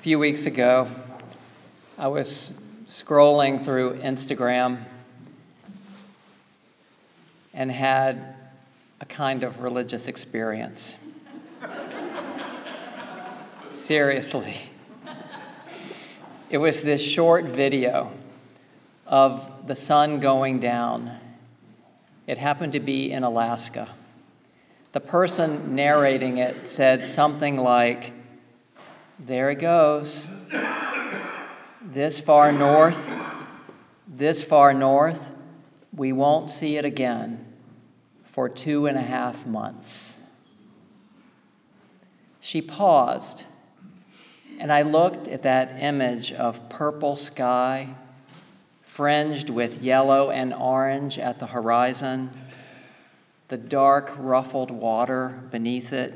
few weeks ago, I was scrolling through Instagram and had a kind of religious experience. Seriously. It was this short video of the sun going down. It happened to be in Alaska. The person narrating it said something like, There it goes. This far north, this far north, we won't see it again for two and a half months. She paused, and I looked at that image of purple sky fringed with yellow and orange at the horizon, the dark, ruffled water beneath it,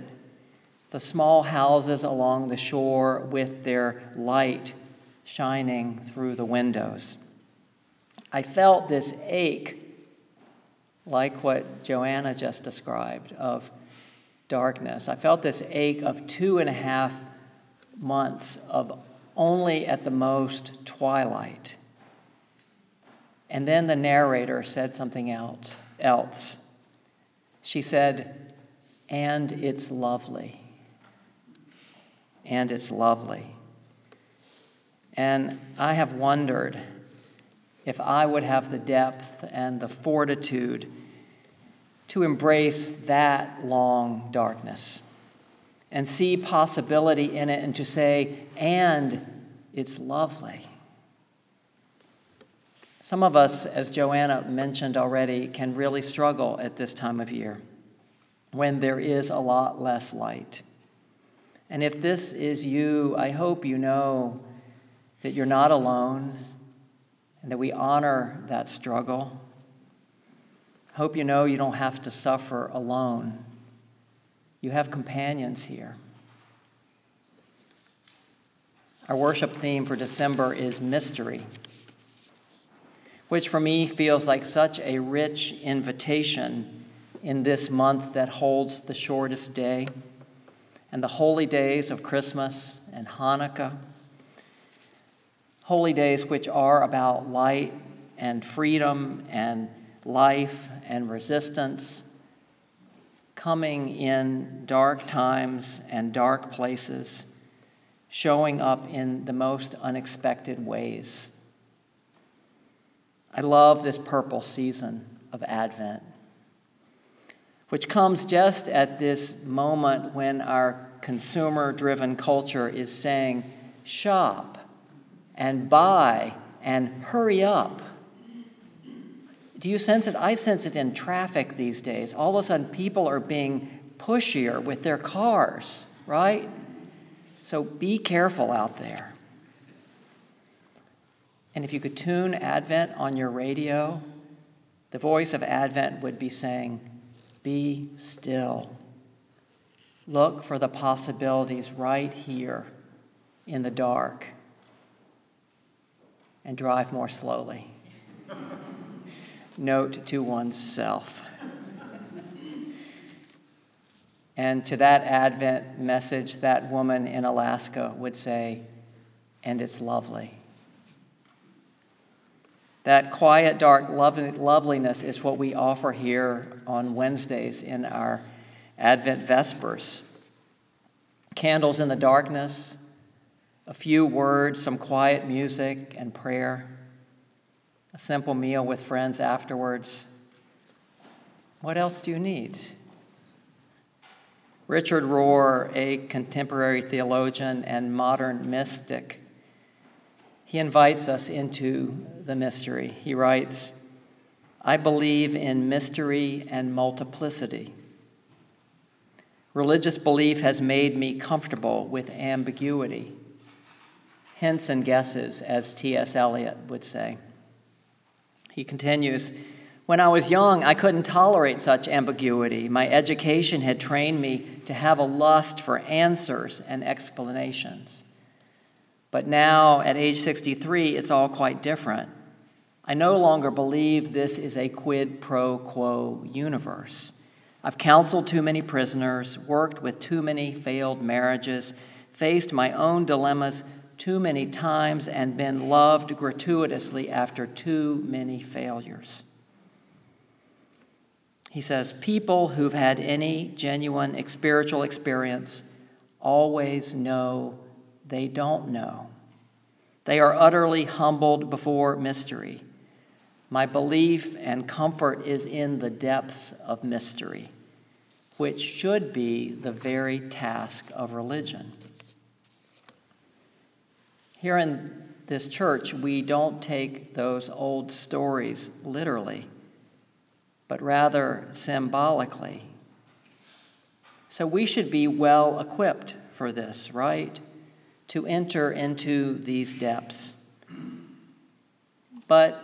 the small houses along the shore with their light shining through the windows. I felt this ache, like what Joanna just described, of darkness. I felt this ache of two and a half months of only at the most twilight. And then the narrator said something else. She said, and it's lovely. And it's lovely. And I have wondered if I would have the depth and the fortitude to embrace that long darkness and see possibility in it and to say, and it's lovely. Some of us, as Joanna mentioned already, can really struggle at this time of year when there is a lot less light. And if this is you, I hope you know that you're not alone and that we honor that struggle. Hope you know you don't have to suffer alone. You have companions here. Our worship theme for December is mystery, which for me feels like such a rich invitation in this month that holds the shortest day and the holy days of Christmas and Hanukkah holy days which are about light and freedom and life and resistance, coming in dark times and dark places, showing up in the most unexpected ways. I love this purple season of Advent, which comes just at this moment when our consumer driven culture is saying, shop and buy and hurry up. Do you sense it? I sense it in traffic these days. All of a sudden, people are being pushier with their cars, right? So be careful out there. And if you could tune Advent on your radio, the voice of Advent would be saying, Be still. Look for the possibilities right here in the dark and drive more slowly. Note to oneself. And to that Advent message, that woman in Alaska would say, and it's lovely. That quiet, dark loveliness is what we offer here on Wednesdays in our Advent Vespers. Candles in the darkness, a few words, some quiet music and prayer, a simple meal with friends afterwards. What else do you need? Richard Rohr, a contemporary theologian and modern mystic, he invites us into the mystery. He writes, I believe in mystery and multiplicity. Religious belief has made me comfortable with ambiguity hints and guesses, as T.S. Eliot would say. He continues When I was young, I couldn't tolerate such ambiguity. My education had trained me to have a lust for answers and explanations. But now, at age 63, it's all quite different. I no longer believe this is a quid pro quo universe. I've counseled too many prisoners, worked with too many failed marriages, faced my own dilemmas too many times and been loved gratuitously after too many failures. He says, People who've had any genuine spiritual experience always know they don't know. They are utterly humbled before mystery. My belief and comfort is in the depths of mystery, which should be the very task of religion. Here in this church, we don't take those old stories literally, but rather symbolically. So we should be well equipped for this, right? To enter into these depths. But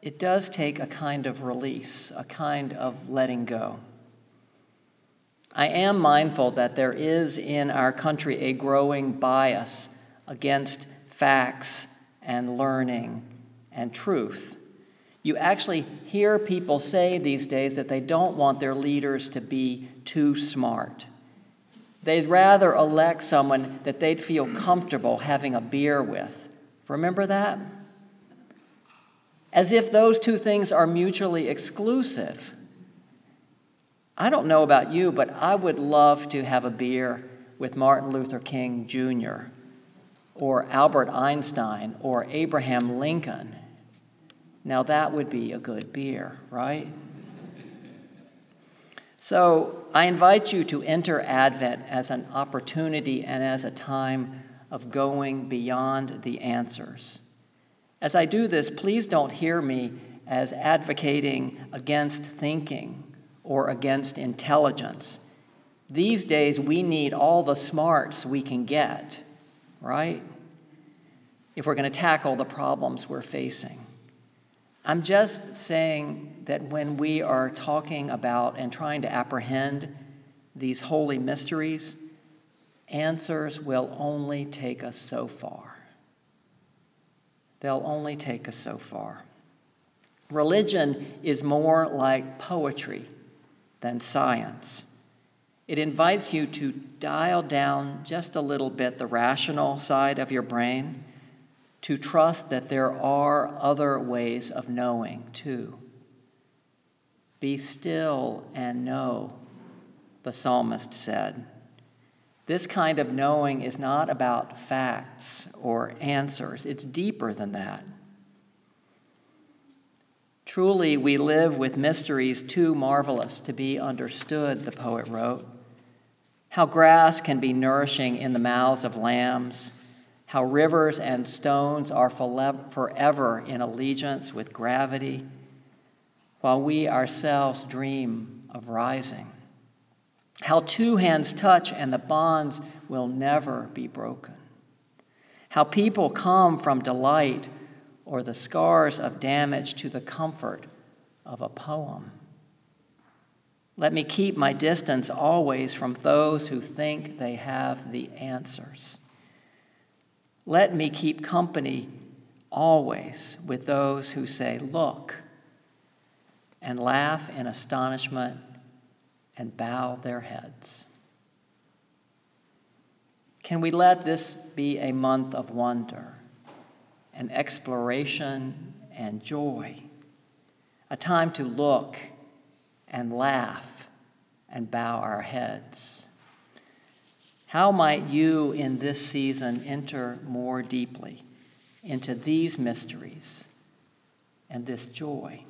it does take a kind of release, a kind of letting go. I am mindful that there is in our country a growing bias against facts and learning and truth. You actually hear people say these days that they don't want their leaders to be too smart. They'd rather elect someone that they'd feel comfortable having a beer with. Remember that? As if those two things are mutually exclusive. I don't know about you, but I would love to have a beer with Martin Luther King Jr or Albert Einstein or Abraham Lincoln. Now that would be a good beer, right? So I invite you to enter Advent as an opportunity and as a time of going beyond the answers. As I do this, please don't hear me as advocating against thinking or against intelligence. These days, we need all the smarts we can get right? If we're going to tackle the problems we're facing. I'm just saying that when we are talking about and trying to apprehend these holy mysteries, answers will only take us so far. They'll only take us so far. Religion is more like poetry than science. It invites you to dial down just a little bit the rational side of your brain, to trust that there are other ways of knowing too. Be still and know, the psalmist said. This kind of knowing is not about facts or answers, it's deeper than that. Truly, we live with mysteries too marvelous to be understood, the poet wrote. How grass can be nourishing in the mouths of lambs, how rivers and stones are forever in allegiance with gravity, while we ourselves dream of rising. How two hands touch and the bonds will never be broken. How people come from delight or the scars of damage to the comfort of a poem. Let me keep my distance always from those who think they have the answers. Let me keep company always with those who say, Look, and laugh in astonishment and bow their heads. Can we let this be a month of wonder and exploration and joy? A time to look and laugh and bow our heads. How might you in this season enter more deeply into these mysteries and this joy?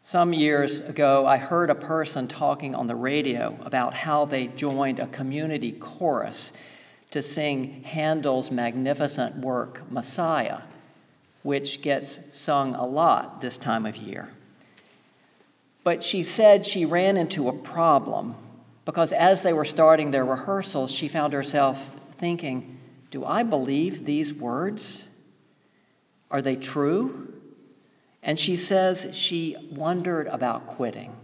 Some years ago, I heard a person talking on the radio about how they joined a community chorus to sing Handel's magnificent work, Messiah which gets sung a lot this time of year. But she said she ran into a problem because as they were starting their rehearsals, she found herself thinking, Do I believe these words? Are they true? And she says she wondered about quitting.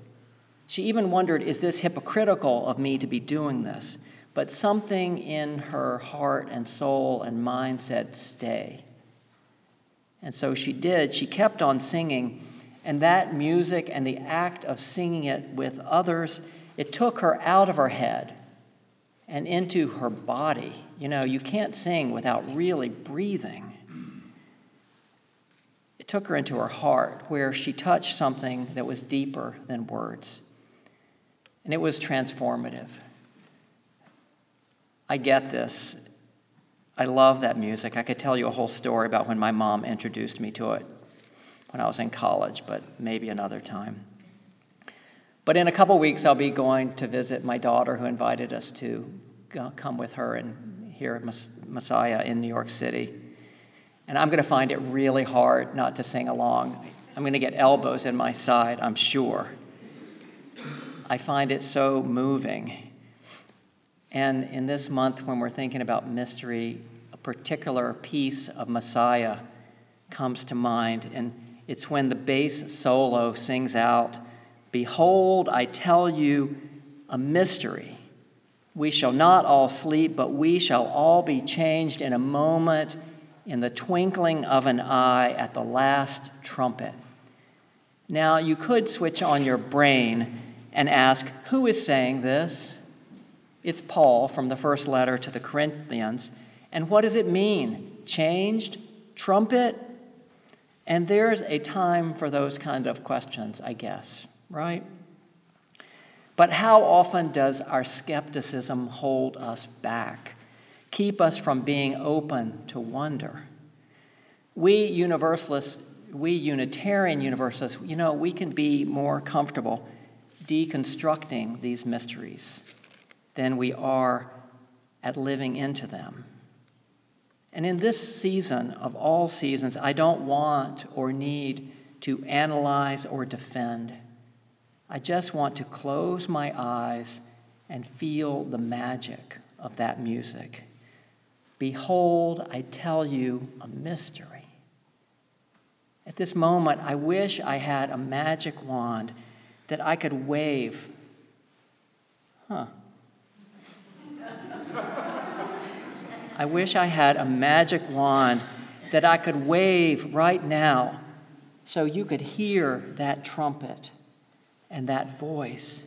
She even wondered, Is this hypocritical of me to be doing this? But something in her heart and soul and mind said, Stay. And so she did. She kept on singing. And that music and the act of singing it with others, it took her out of her head and into her body. You know, you can't sing without really breathing. It took her into her heart, where she touched something that was deeper than words. And it was transformative. I get this. I love that music. I could tell you a whole story about when my mom introduced me to it when I was in college, but maybe another time. But in a couple weeks, I'll be going to visit my daughter who invited us to come with her and hear Messiah in New York City. And I'm going to find it really hard not to sing along. I'm going to get elbows in my side, I'm sure. I find it so moving. And in this month, when we're thinking about mystery, a particular piece of Messiah comes to mind. And it's when the bass solo sings out Behold, I tell you a mystery. We shall not all sleep, but we shall all be changed in a moment, in the twinkling of an eye, at the last trumpet. Now, you could switch on your brain and ask, who is saying this? It's Paul from the first letter to the Corinthians. And what does it mean? Changed? Trumpet? And there's a time for those kind of questions, I guess right? But how often does our skepticism hold us back, keep us from being open to wonder? We Universalists, we Unitarian Universalists, you know, we can be more comfortable deconstructing these mysteries than we are at living into them. And in this season of all seasons, I don't want or need to analyze or defend. I just want to close my eyes and feel the magic of that music. Behold, I tell you a mystery. At this moment, I wish I had a magic wand that I could wave. Huh. I wish I had a magic wand that I could wave right now so you could hear that trumpet and that voice.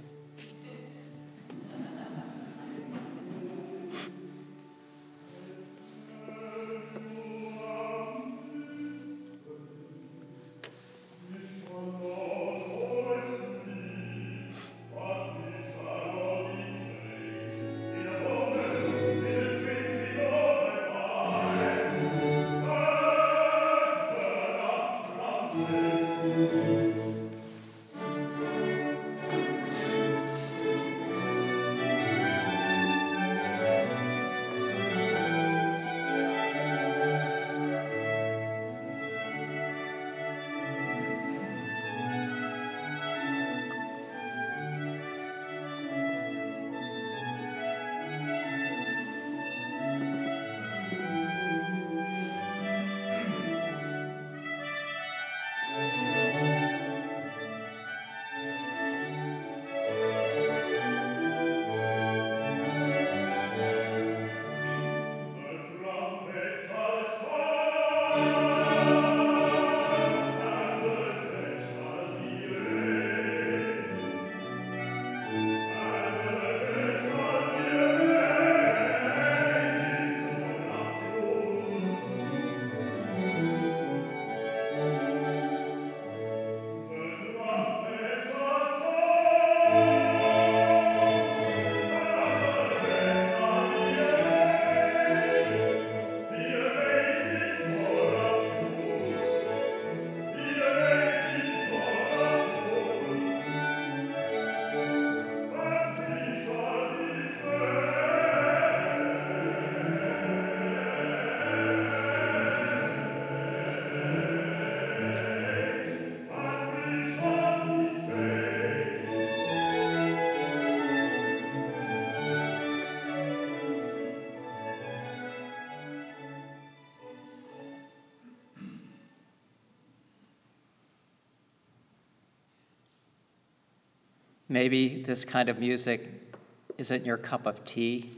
Maybe this kind of music isn't your cup of tea.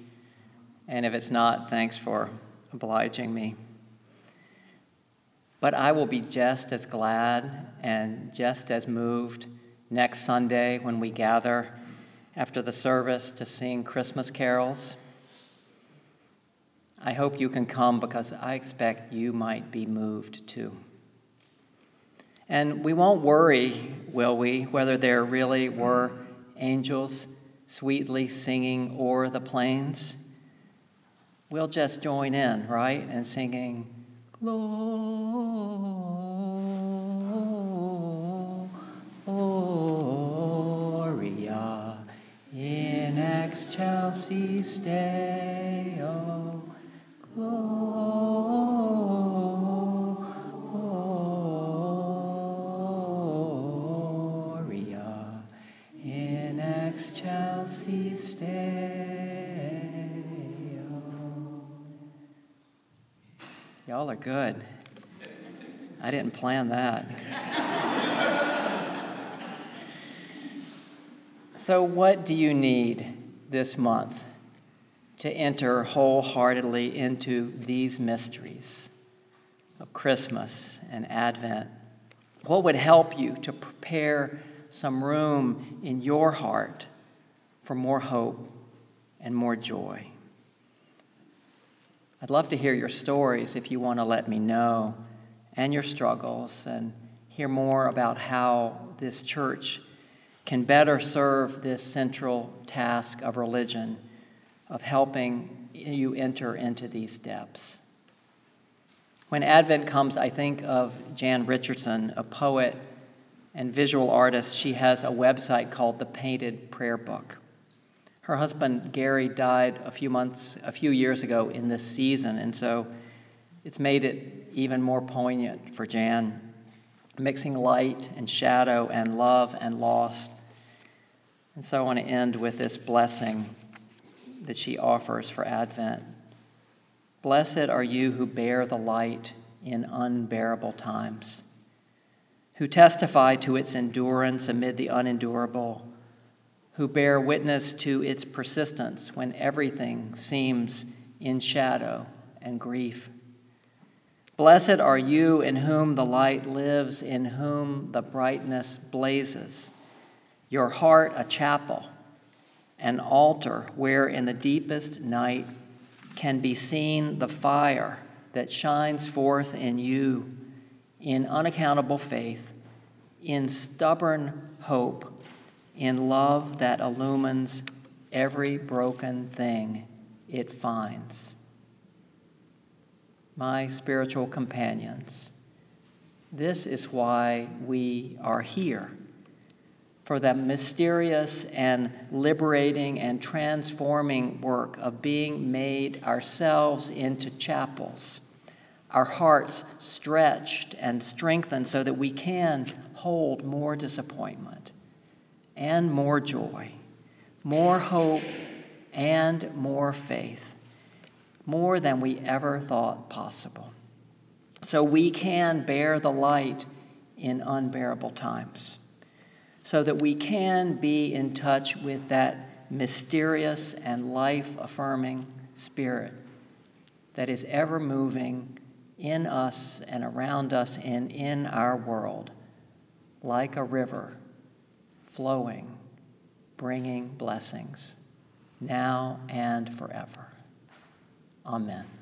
And if it's not, thanks for obliging me. But I will be just as glad and just as moved next Sunday when we gather after the service to sing Christmas carols. I hope you can come because I expect you might be moved too. And we won't worry, will we, whether there really were angels sweetly singing o'er the plains? We'll just join in, right? And singing, Gloria in excelsis Deo. Good. I didn't plan that. so, what do you need this month to enter wholeheartedly into these mysteries of Christmas and Advent? What would help you to prepare some room in your heart for more hope and more joy? I'd love to hear your stories if you want to let me know, and your struggles, and hear more about how this church can better serve this central task of religion, of helping you enter into these depths. When Advent comes, I think of Jan Richardson, a poet and visual artist. She has a website called The Painted Prayer Book. Her husband Gary died a few months, a few years ago in this season, and so it's made it even more poignant for Jan, mixing light and shadow and love and lost. And so I want to end with this blessing that she offers for Advent. Blessed are you who bear the light in unbearable times, who testify to its endurance amid the unendurable, who bear witness to its persistence when everything seems in shadow and grief. Blessed are you in whom the light lives, in whom the brightness blazes, your heart a chapel, an altar where in the deepest night can be seen the fire that shines forth in you in unaccountable faith, in stubborn hope, in love that illumines every broken thing it finds. My spiritual companions, this is why we are here for that mysterious and liberating and transforming work of being made ourselves into chapels, our hearts stretched and strengthened so that we can hold more disappointment and more joy, more hope and more faith, more than we ever thought possible. So we can bear the light in unbearable times so that we can be in touch with that mysterious and life affirming spirit that is ever moving in us and around us and in our world like a river flowing, bringing blessings now and forever. Amen.